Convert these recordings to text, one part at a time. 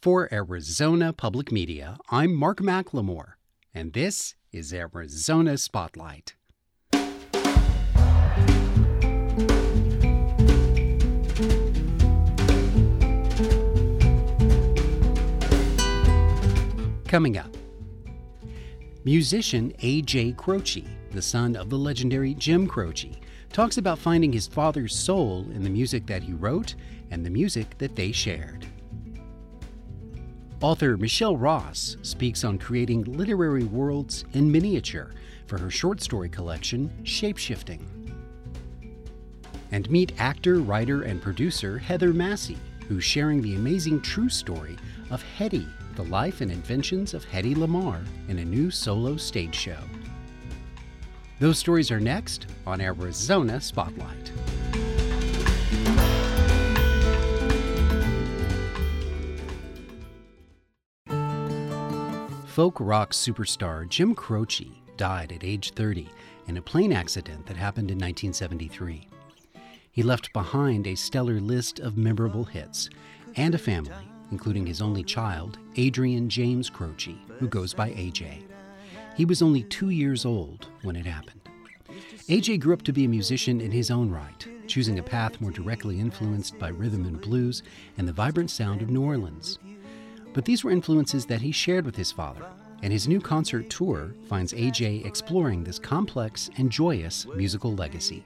For Arizona Public Media, I'm Mark McLemore, and this is Arizona Spotlight. Coming up, musician A.J. Croce, the son of the legendary Jim Croce, talks about finding his father's soul in the music that he wrote and the music that they shared. Author Michelle Ross speaks on creating literary worlds in miniature for her short story collection, Shapeshifting. And meet actor, writer, and producer Heather Massie, who's sharing the amazing true story of Hedy, the life and inventions of Hedy Lamarr in a new solo stage show. Those stories are next on Arizona Spotlight. Folk rock superstar Jim Croce died at age 30 in a plane accident that happened in 1973. He left behind a stellar list of memorable hits and a family, including his only child, Adrian James Croce, who goes by AJ. He was only two years old when it happened. AJ grew up to be a musician in his own right, choosing a path more directly influenced by rhythm and blues and the vibrant sound of New Orleans. But these were influences that he shared with his father, and his new concert tour finds AJ exploring this complex and joyous musical legacy.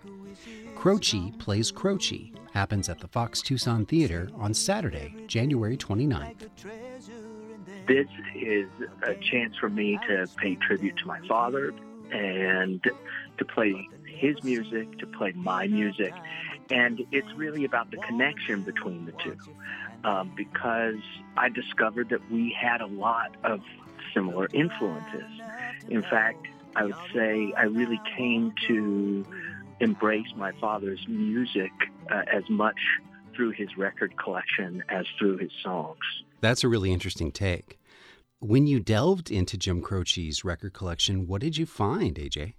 Croce Plays Croce happens at the Fox Tucson Theater on Saturday, January 29th. This is a chance for me to pay tribute to my father and to play his music, to play my music. And it's really about the connection between the two um, because I discovered that we had a lot of similar influences. In fact, I would say I really came to embrace my father's music uh, as much through his record collection as through his songs. That's a really interesting take. When you delved into Jim Croce's record collection, what did you find, AJ?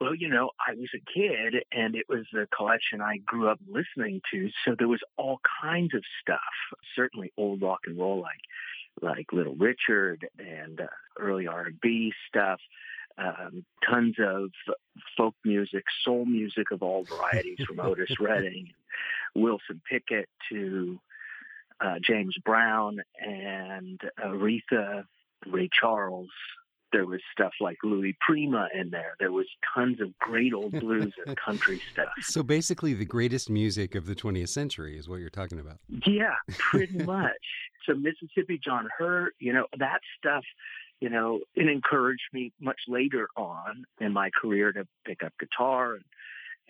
Well, you know, I was a kid and it was a collection I grew up listening to. So there was all kinds of stuff, certainly old rock and roll like like Little Richard and uh, early R&B stuff, um, tons of folk music, soul music of all varieties from Otis Redding, Wilson Pickett to uh, James Brown and Aretha, Ray Charles, there was stuff like Louis Prima in there. There was tons of great old blues and country stuff. So basically, the greatest music of the 20th century is what you're talking about. Yeah, pretty much. So Mississippi John Hurt, you know, that stuff, you know, it encouraged me much later on in my career to pick up guitar and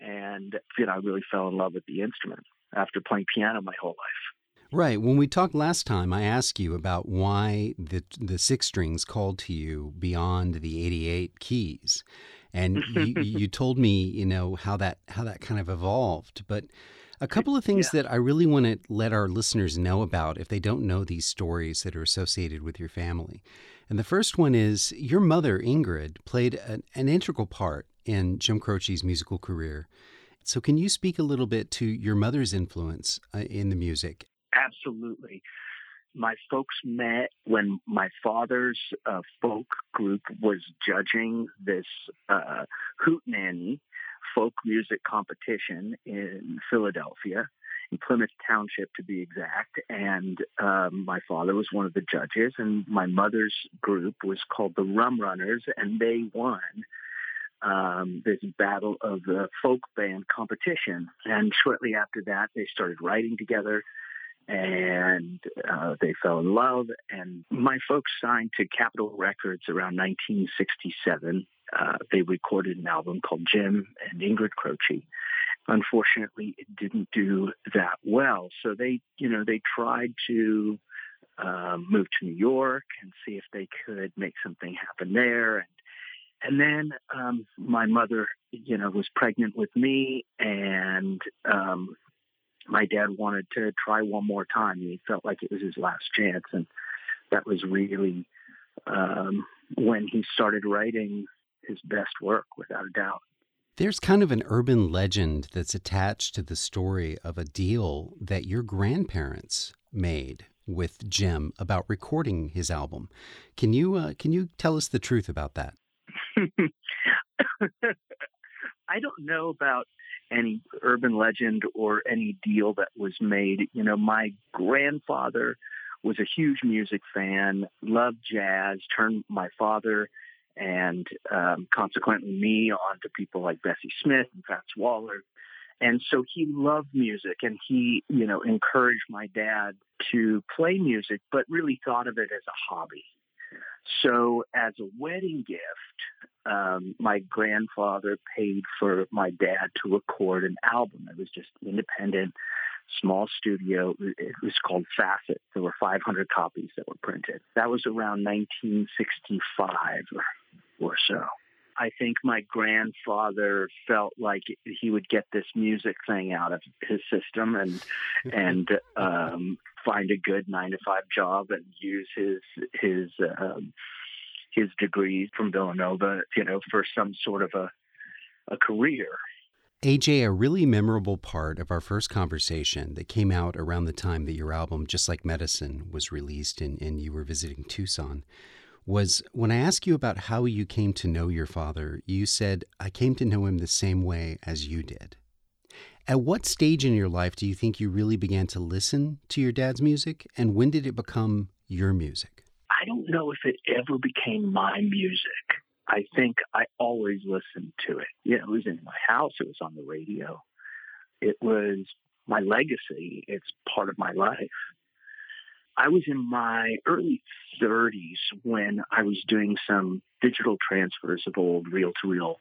and you know, I really fell in love with the instrument after playing piano my whole life. Right. When we talked last time, I asked you about why the the six strings called to you beyond the 88 keys. And you, you told me, you know, how that how that kind of evolved. But a couple of things yeah. that I really want to let our listeners know about if they don't know these stories that are associated with your family. And the first one is your mother, Ingrid, played an, an integral part in Jim Croce's musical career. So, can you speak a little bit to your mother's influence uh, in the music Absolutely. My folks met when my father's uh, folk group was judging this uh, hootenanny folk music competition in Philadelphia, in Plymouth Township to be exact. And um, my father was one of the judges, and my mother's group was called the Rum Runners, and they won um, this battle of the folk band competition. And shortly after that, they started writing together and uh, they fell in love. And my folks signed to Capitol Records around 1967. Uh, they recorded an album called Jim and Ingrid Croce. Unfortunately, it didn't do that well. So they, you know, they tried to um, move to New York and see if they could make something happen there. And and then um, my mother, you know, was pregnant with me, and um, my dad wanted to try one more time. He felt like it was his last chance, and that was really um, when he started writing his best work, without a doubt. There's kind of an urban legend that's attached to the story of a deal that your grandparents made with Jim about recording his album. Can you uh, can you tell us the truth about that? I don't know about any urban legend or any deal that was made. You know, my grandfather was a huge music fan, loved jazz, turned my father and um, consequently me on to people like Bessie Smith and Fats Waller. And so he loved music and he, you know, encouraged my dad to play music, but really thought of it as a hobby. So as a wedding gift, um, my grandfather paid for my dad to record an album. It was just independent, small studio. It was called Facet. There were 500 copies that were printed. That was around 1965 or, or so. I think my grandfather felt like he would get this music thing out of his system and and um, find a good nine to five job and use his his um, his degrees from Villanova, you know, for some sort of a a career. AJ, a really memorable part of our first conversation that came out around the time that your album, Just Like Medicine, was released and, and you were visiting Tucson was when I asked you about how you came to know your father, you said, I came to know him the same way as you did. At what stage in your life do you think you really began to listen to your dad's music, and when did it become your music? I don't know if it ever became my music. I think I always listened to it. Yeah, it was in my house, it was on the radio. It was my legacy, it's part of my life. I was in my early 30s when I was doing some digital transfers of old reel to reel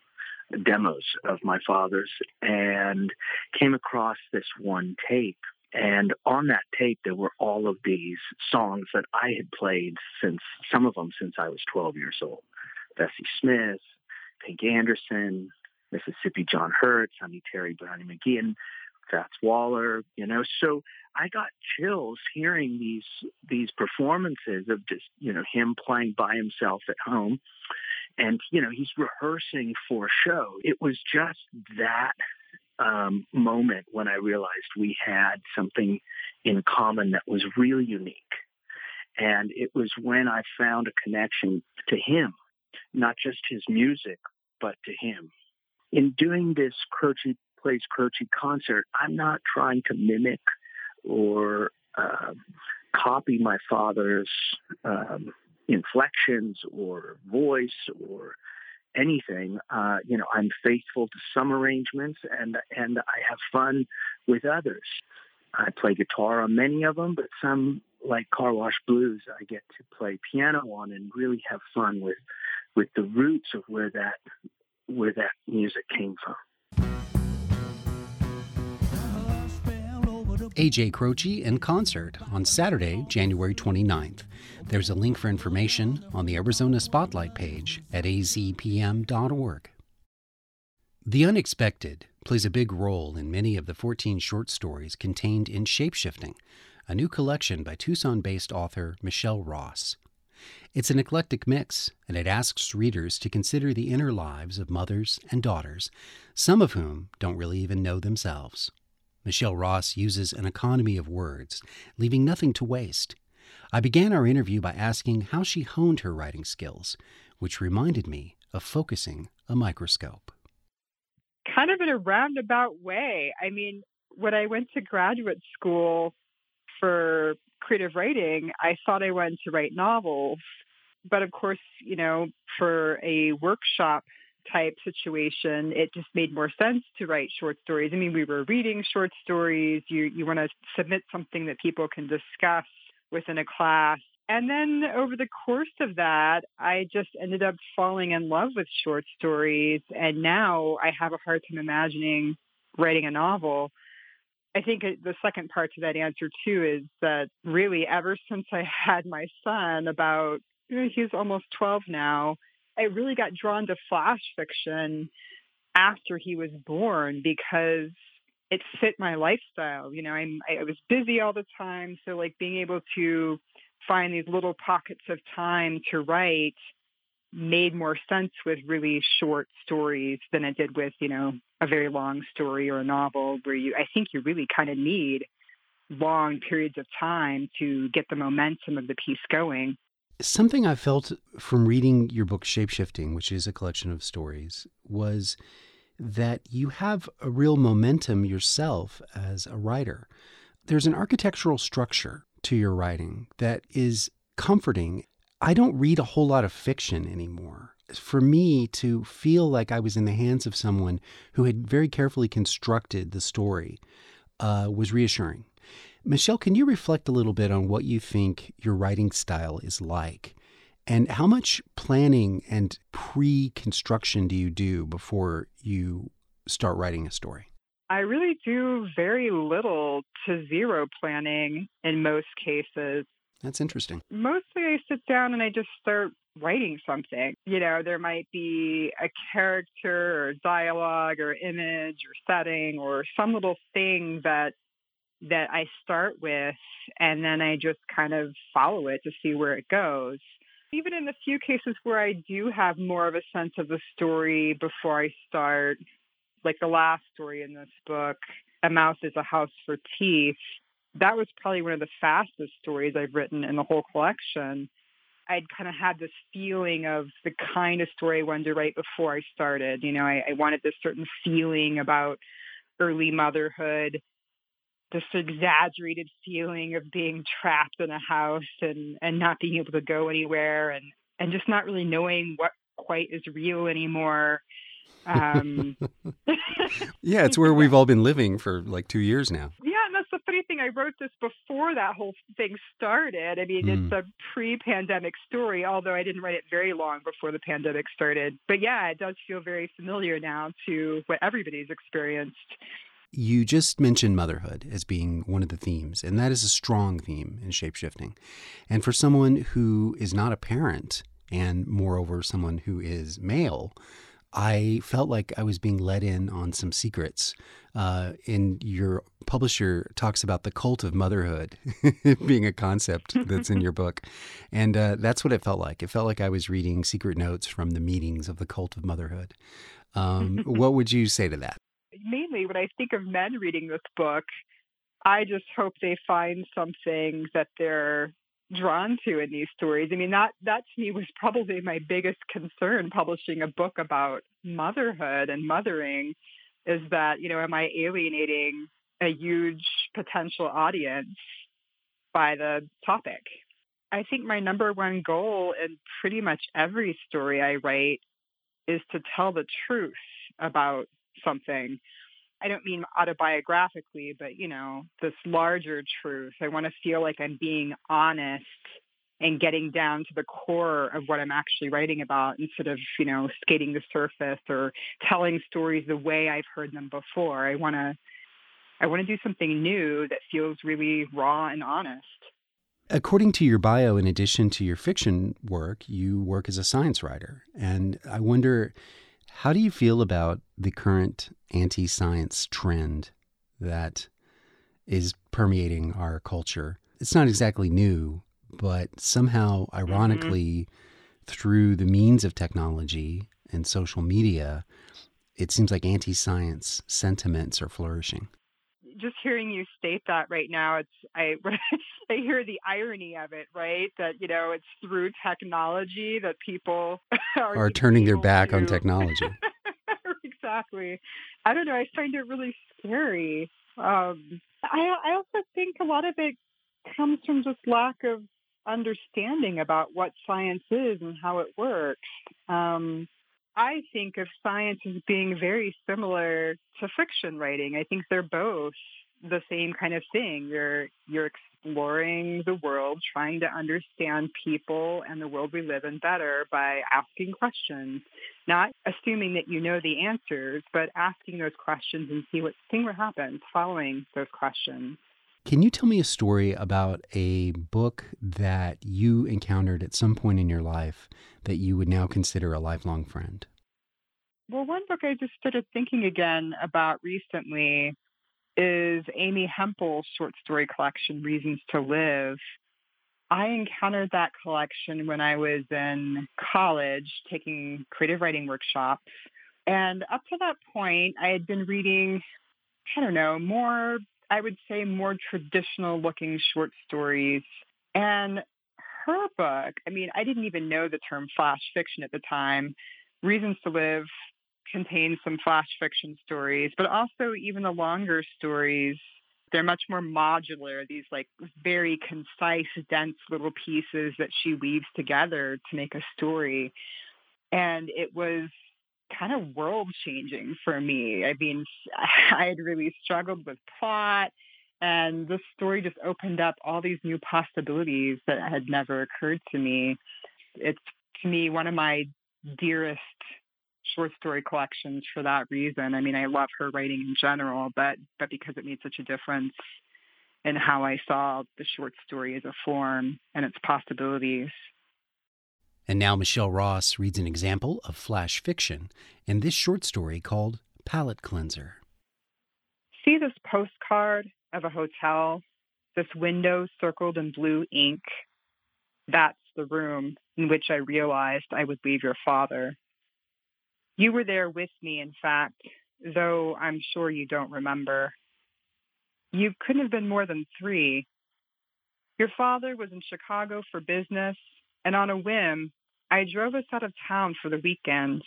demos of my father's and came across this one tape. And on that tape, there were all of these songs that I had played since, some of them since I was 12 years old. Bessie Smith, Pink Anderson, Mississippi John Hurt, Sonny Terry, Brownie McGhee, and Fats Waller, you know. So I got chills hearing these these performances of just you know him playing by himself at home, and you know he's rehearsing for a show. It was just that um, moment when I realized we had something in common that was really unique, and it was when I found a connection to him, not just his music, but to him. In doing this Croce plays Croce concert, I'm not trying to mimic or uh, copy my father's um, inflections or voice or anything. Uh, you know, I'm faithful to some arrangements and and I have fun with others. I play guitar on many of them, but some like Car Wash Blues, I get to play piano on and really have fun with with the roots of where that where that music came from. AJ Croce in concert on Saturday, January 29th. There's a link for information on the Arizona Spotlight page at azpm.org. The unexpected plays a big role in many of the 14 short stories contained in Shapeshifting, a new collection by Tucson based author Michelle Ross. It's an eclectic mix, and it asks readers to consider the inner lives of mothers and daughters, some of whom don't really even know themselves. Michelle Ross uses an economy of words, leaving nothing to waste. I began our interview by asking how she honed her writing skills, which reminded me of focusing a microscope. Kind of in a roundabout way. I mean, when I went to graduate school for creative writing, I thought I wanted to write novels. But of course, you know, for a workshop type situation, it just made more sense to write short stories. I mean, we were reading short stories. You you want to submit something that people can discuss within a class. And then over the course of that, I just ended up falling in love with short stories. And now I have a hard time imagining writing a novel. I think the second part to that answer, too, is that really ever since I had my son, about, eh, he's almost 12 now, I really got drawn to flash fiction after he was born because it fit my lifestyle. You know, I'm, I was busy all the time. So, like, being able to find these little pockets of time to write made more sense with really short stories than it did with, you know, a very long story or a novel where you, I think you really kind of need long periods of time to get the momentum of the piece going. Something I felt from reading your book, Shapeshifting, which is a collection of stories, was that you have a real momentum yourself as a writer. There's an architectural structure to your writing that is comforting. I don't read a whole lot of fiction anymore. For me to feel like I was in the hands of someone who had very carefully constructed the story uh, was reassuring. Michelle, can you reflect a little bit on what you think your writing style is like? And how much planning and pre construction do you do before you start writing a story? I really do very little to zero planning in most cases. That's interesting. Mostly I sit down and I just start writing something. You know, there might be a character or dialogue or image or setting or some little thing that that I start with and then I just kind of follow it to see where it goes. Even in the few cases where I do have more of a sense of the story before I start, like the last story in this book, A Mouse is a House for Teeth, that was probably one of the fastest stories I've written in the whole collection. I'd kind of had this feeling of the kind of story I wanted to write before I started. You know, I, I wanted this certain feeling about early motherhood this exaggerated feeling of being trapped in a house and and not being able to go anywhere and and just not really knowing what quite is real anymore um, yeah it's where we've all been living for like two years now. Yeah and that's the funny thing i wrote this before that whole thing started. I mean mm. it's a pre-pandemic story although i didn't write it very long before the pandemic started. But yeah it does feel very familiar now to what everybody's experienced you just mentioned motherhood as being one of the themes, and that is a strong theme in shapeshifting. And for someone who is not a parent, and moreover, someone who is male, I felt like I was being let in on some secrets. Uh, and your publisher talks about the cult of motherhood being a concept that's in your book. And uh, that's what it felt like. It felt like I was reading secret notes from the meetings of the cult of motherhood. Um, what would you say to that? Mainly when I think of men reading this book, I just hope they find something that they're drawn to in these stories. I mean, that that to me was probably my biggest concern publishing a book about motherhood and mothering is that, you know, am I alienating a huge potential audience by the topic? I think my number one goal in pretty much every story I write is to tell the truth about something. I don't mean autobiographically, but you know, this larger truth. I want to feel like I'm being honest and getting down to the core of what I'm actually writing about instead of, you know, skating the surface or telling stories the way I've heard them before. I want to I want to do something new that feels really raw and honest. According to your bio, in addition to your fiction work, you work as a science writer. And I wonder how do you feel about the current anti science trend that is permeating our culture? It's not exactly new, but somehow, mm-hmm. ironically, mm-hmm. through the means of technology and social media, it seems like anti science sentiments are flourishing just hearing you state that right now, it's I I hear the irony of it, right? That you know it's through technology that people are, are turning their back to... on technology. exactly. I don't know. I find it really scary. Um, I I also think a lot of it comes from just lack of understanding about what science is and how it works. Um, I think of science as being very similar to fiction writing. I think they're both the same kind of thing. You're you're exploring the world, trying to understand people and the world we live in better by asking questions, not assuming that you know the answers, but asking those questions and see what seeing what happens following those questions. Can you tell me a story about a book that you encountered at some point in your life that you would now consider a lifelong friend? Well, one book I just started thinking again about recently is Amy Hempel's short story collection, Reasons to Live. I encountered that collection when I was in college taking creative writing workshops. And up to that point, I had been reading, I don't know, more I would say, more traditional looking short stories. And her book, I mean, I didn't even know the term flash fiction at the time. Reasons to Live contains some flash fiction stories, but also even the longer stories. They're much more modular, these like very concise, dense little pieces that she weaves together to make a story. And it was kind of world changing for me. I mean, I had really struggled with plot, and this story just opened up all these new possibilities that had never occurred to me. It's to me one of my dearest short story collections for that reason. I mean, I love her writing in general, but but because it made such a difference in how I saw the short story as a form and its possibilities. And now Michelle Ross reads an example of flash fiction in this short story called Palate Cleanser. See this postcard of a hotel, this window circled in blue ink. That's the room in which I realized I would leave your father. You were there with me, in fact, though I'm sure you don't remember. You couldn't have been more than three. Your father was in Chicago for business, and on a whim, I drove us out of town for the weekend.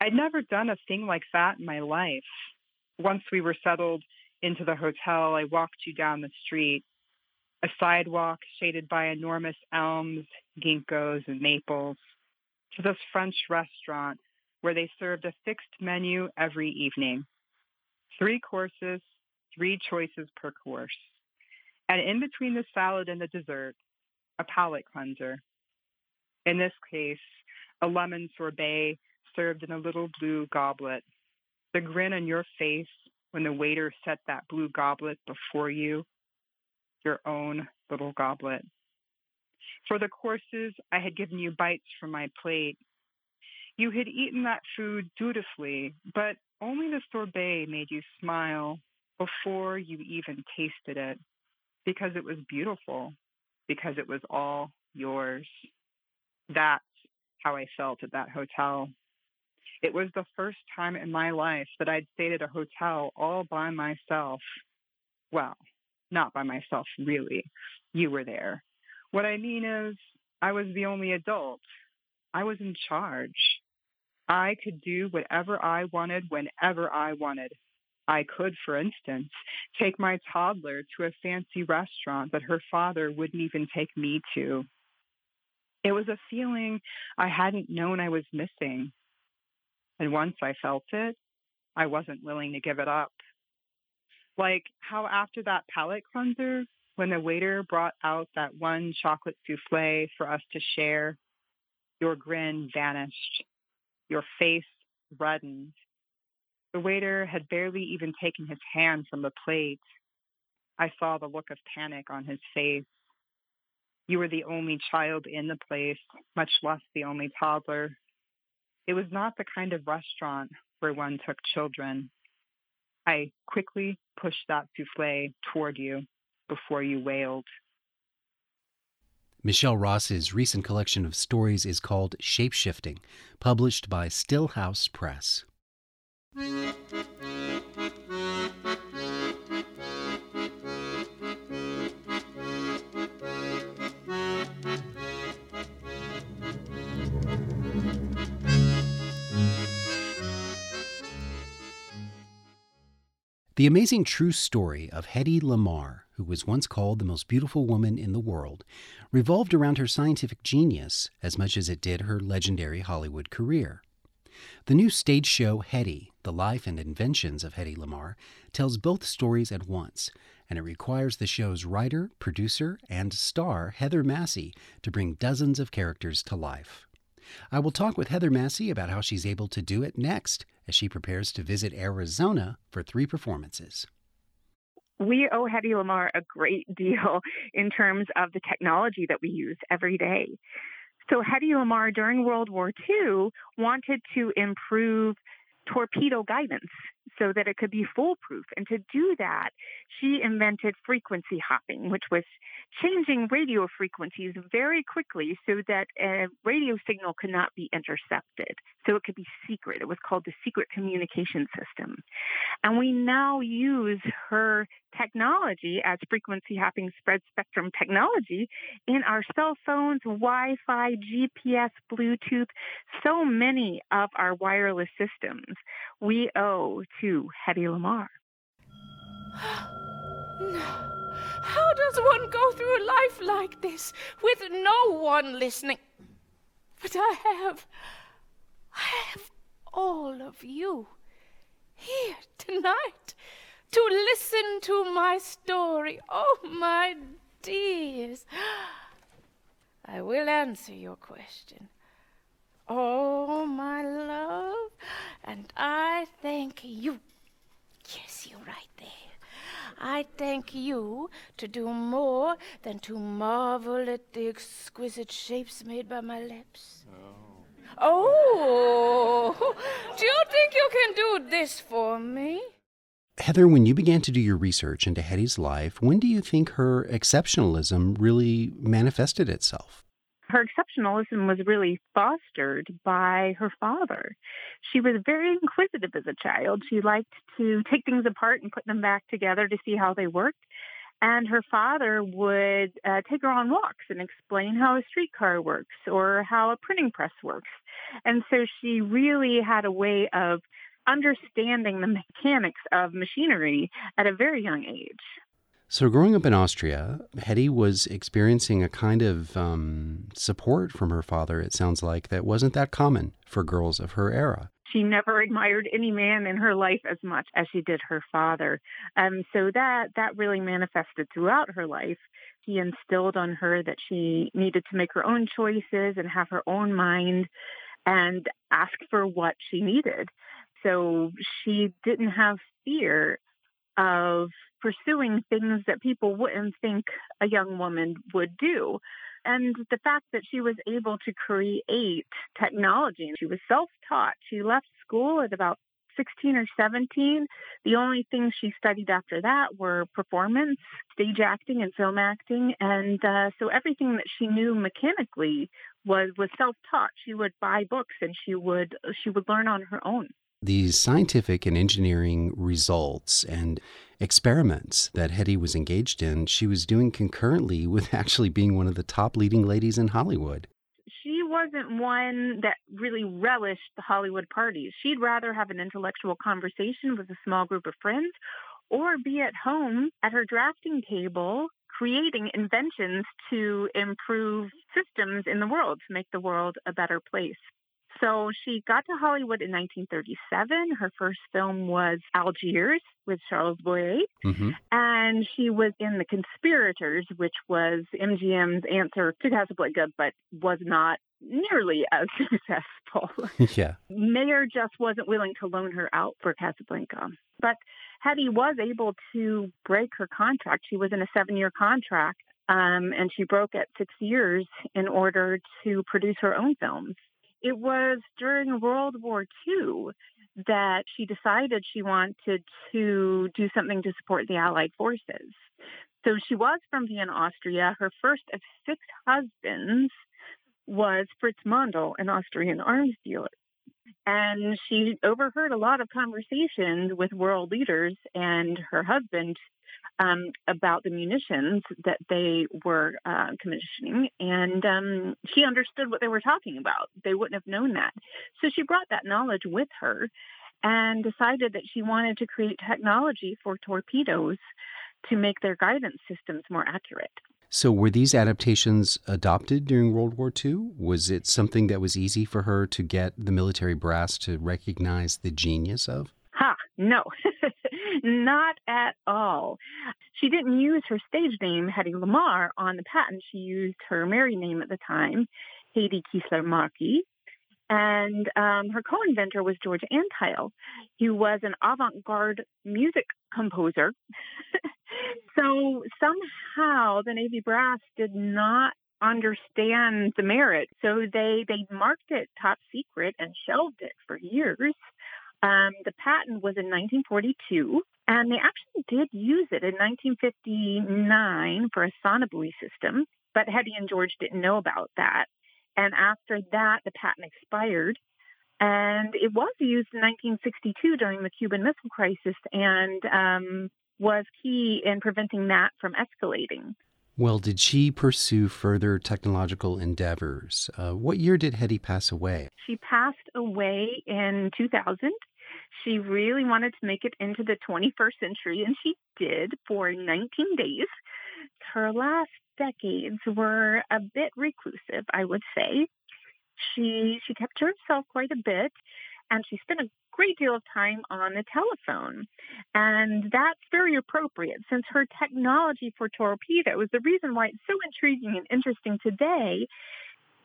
I'd never done a thing like that in my life. Once we were settled into the hotel, I walked you down the street, a sidewalk shaded by enormous elms, ginkgos, and maples, to this French restaurant where they served a fixed menu every evening. Three courses, three choices per course. And in between the salad and the dessert, a palate cleanser. In this case, a lemon sorbet served in a little blue goblet. The grin on your face when the waiter set that blue goblet before you, your own little goblet. For the courses, I had given you bites from my plate. You had eaten that food dutifully, but only the sorbet made you smile before you even tasted it because it was beautiful, because it was all yours. That's how I felt at that hotel. It was the first time in my life that I'd stayed at a hotel all by myself. Well, not by myself, really. You were there. What I mean is, I was the only adult. I was in charge. I could do whatever I wanted whenever I wanted. I could, for instance, take my toddler to a fancy restaurant that her father wouldn't even take me to. It was a feeling I hadn't known I was missing. And once I felt it, I wasn't willing to give it up. Like how after that palate cleanser, when the waiter brought out that one chocolate souffle for us to share, your grin vanished. Your face reddened. The waiter had barely even taken his hand from the plate. I saw the look of panic on his face. You were the only child in the place, much less the only toddler. It was not the kind of restaurant where one took children. I quickly pushed that souffle toward you before you wailed. Michelle Ross's recent collection of stories is called Shapeshifting, published by Stillhouse Press. The amazing true story of Hedy Lamarr, who was once called the most beautiful woman in the world, revolved around her scientific genius as much as it did her legendary Hollywood career. The new stage show Hedy, The Life and Inventions of Hedy Lamarr, tells both stories at once, and it requires the show's writer, producer, and star, Heather Massie, to bring dozens of characters to life. I will talk with Heather Massie about how she's able to do it next as she prepares to visit Arizona for three performances. We owe Hedy Lamarr a great deal in terms of the technology that we use every day. So, Hedy Lamarr during World War II wanted to improve torpedo guidance so that it could be foolproof. And to do that, she invented frequency hopping, which was changing radio frequencies very quickly so that a radio signal could not be intercepted. So it could be secret. It was called the secret communication system. And we now use her technology as frequency hopping spread spectrum technology in our cell phones, Wi Fi, GPS, Bluetooth, so many of our wireless systems we owe to Hedy Lamarr. no. How does one go through life like this with no one listening? But I have. I have all of you here tonight to listen to my story. Oh, my dears. I will answer your question. Oh, my love, and I thank you. Yes, you're right there. I thank you to do more than to marvel at the exquisite shapes made by my lips. Oh. Oh, do you think you can do this for me? Heather, when you began to do your research into Hedy's life, when do you think her exceptionalism really manifested itself? Her exceptionalism was really fostered by her father. She was very inquisitive as a child. She liked to take things apart and put them back together to see how they worked. And her father would uh, take her on walks and explain how a streetcar works or how a printing press works. And so she really had a way of understanding the mechanics of machinery at a very young age. So, growing up in Austria, Hedy was experiencing a kind of um, support from her father, it sounds like, that wasn't that common for girls of her era. She never admired any man in her life as much as she did her father. Um, so that, that really manifested throughout her life. He instilled on her that she needed to make her own choices and have her own mind and ask for what she needed. So she didn't have fear of pursuing things that people wouldn't think a young woman would do. And the fact that she was able to create technology, she was self taught. She left school at about 16 or 17. The only things she studied after that were performance, stage acting, and film acting. And uh, so everything that she knew mechanically was was self taught. She would buy books and she would she would learn on her own. These scientific and engineering results and experiments that Hedy was engaged in, she was doing concurrently with actually being one of the top leading ladies in Hollywood. She wasn't one that really relished the Hollywood parties. She'd rather have an intellectual conversation with a small group of friends or be at home at her drafting table creating inventions to improve systems in the world to make the world a better place. So she got to Hollywood in 1937. Her first film was Algiers with Charles Boyer. Mm-hmm. And she was in The Conspirators, which was MGM's answer to Casablanca, but was not nearly as successful. yeah. Mayer just wasn't willing to loan her out for Casablanca. But Hedy was able to break her contract. She was in a seven year contract. Um, and she broke at six years in order to produce her own films. It was during World War II that she decided she wanted to do something to support the Allied forces. So she was from Vienna, Austria. Her first of six husbands was Fritz Mandl, an Austrian arms dealer. And she overheard a lot of conversations with world leaders and her husband um, about the munitions that they were uh, commissioning, and um, she understood what they were talking about. They wouldn't have known that. So she brought that knowledge with her and decided that she wanted to create technology for torpedoes to make their guidance systems more accurate. So, were these adaptations adopted during World War II? Was it something that was easy for her to get the military brass to recognize the genius of? Ha, no, not at all. She didn't use her stage name, Hedy Lamarr, on the patent. She used her married name at the time, Hedy Kiesler Markey. And um, her co-inventor was George Antheil, who was an avant-garde music composer. so somehow the Navy brass did not understand the merit. So they, they marked it top secret and shelved it for years. Um, the patent was in 1942, And they actually did use it in 1959 for a sonobuoy system, but Hedy and George didn't know about that. And after that, the patent expired. And it was used in 1962 during the Cuban Missile Crisis and um, was key in preventing that from escalating. Well, did she pursue further technological endeavors? Uh, what year did Hedy pass away? She passed away in 2000. She really wanted to make it into the 21st century, and she did for 19 days. Her last decades were a bit reclusive, I would say. She she kept to herself quite a bit, and she spent a great deal of time on the telephone. And that's very appropriate since her technology for torpedoes, the reason why it's so intriguing and interesting today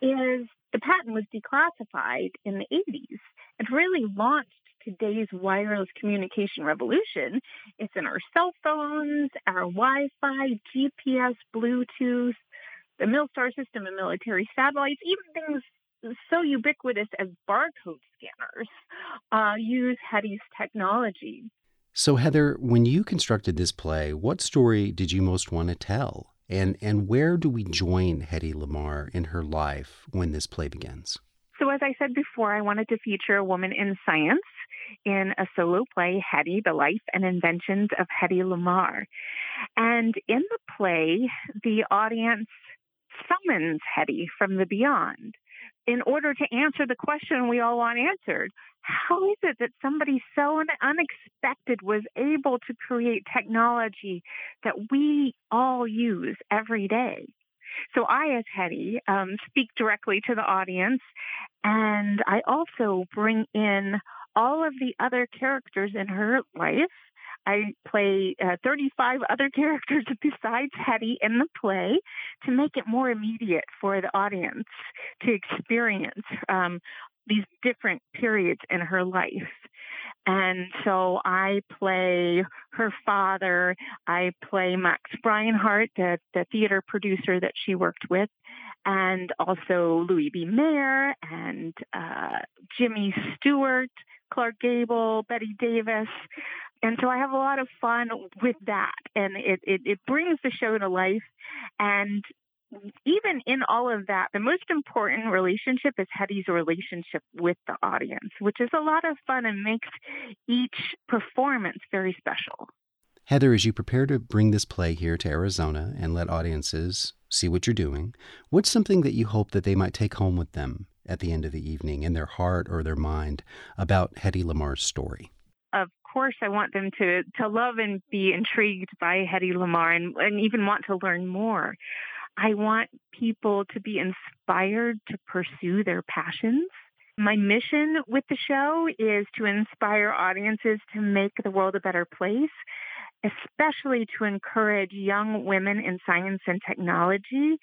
is the patent was declassified in the 80s. It really launched today's wireless communication revolution. It's in our cell phones, our Wi-Fi, GPS, Bluetooth, the MILSTAR system and military satellites, even things so ubiquitous as barcode scanners uh, use Hedy's technology. So, Heather, when you constructed this play, what story did you most want to tell? And, and where do we join Hedy Lamarr in her life when this play begins? So, as I said before, I wanted to feature a woman in science in a solo play, Hedy, The Life and Inventions of Hedy Lamarr. And in the play, the audience summons Hedy from the beyond in order to answer the question we all want answered. How is it that somebody so unexpected was able to create technology that we all use every day? So I, as Hedy, um, speak directly to the audience, and I also bring in all of the other characters in her life I play uh, 35 other characters besides Hedy in the play to make it more immediate for the audience to experience um, these different periods in her life. And so I play her father. I play Max Reinhardt, the, the theater producer that she worked with, and also Louis B. Mayer and uh, Jimmy Stewart, Clark Gable, Bette Davis. And so I have a lot of fun with that. And it, it, it brings the show to life. And even in all of that, the most important relationship is Hedy's relationship with the audience, which is a lot of fun and makes each performance very special. Heather, as you prepare to bring this play here to Arizona and let audiences see what you're doing, what's something that you hope that they might take home with them at the end of the evening in their heart or their mind about Hedy Lamarr's story? Of course, I want them to, to love and be intrigued by Hedy Lamarr and, and even want to learn more. I want people to be inspired to pursue their passions. My mission with the show is to inspire audiences to make the world a better place, especially to encourage young women in science and technology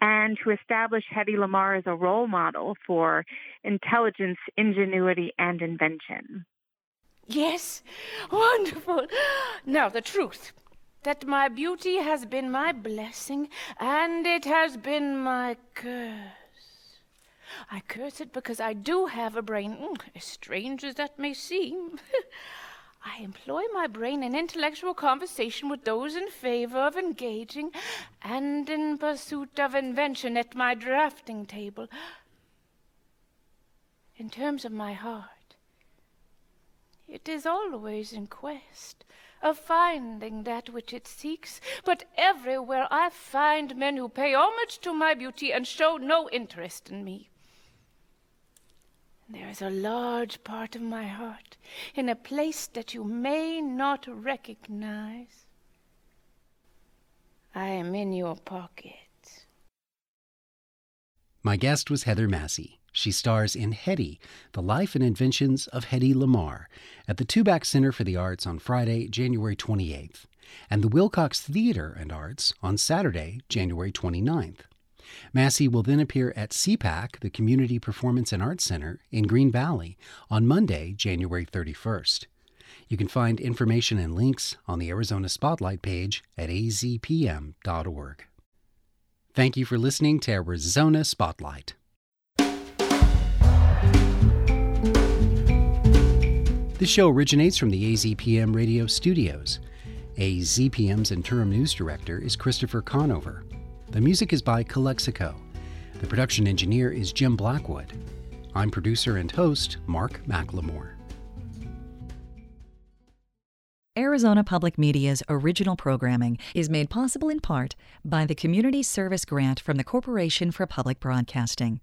and to establish Hedy Lamarr as a role model for intelligence, ingenuity, and invention. Yes, wonderful. Now, the truth that my beauty has been my blessing and it has been my curse. I curse it because I do have a brain, mm, as strange as that may seem. I employ my brain in intellectual conversation with those in favor of engaging and in pursuit of invention at my drafting table. In terms of my heart, it is always in quest of finding that which it seeks, but everywhere I find men who pay homage to my beauty and show no interest in me. There is a large part of my heart in a place that you may not recognize. I am in your pocket. My guest was Heather Massie. She stars in Hedy, The Life and Inventions of Hedy Lamarr, at the Tubac Center for the Arts on Friday, January 28th, and the Willcox Theater and Arts on Saturday, January 29th. Massie will then appear at CPAC, the Community Performance and Arts Center, in Green Valley on Monday, January 31st. You can find information and links on the Arizona Spotlight page at azpm.org. Thank you for listening to Arizona Spotlight. This show originates from the AZPM radio studios. AZPM's interim news director is Christopher Conover. The music is by Calexico. The production engineer is Jim Blackwood. I'm producer and host Mark McLemore. Arizona Public Media's original programming is made possible in part by the Community Service Grant from the Corporation for Public Broadcasting.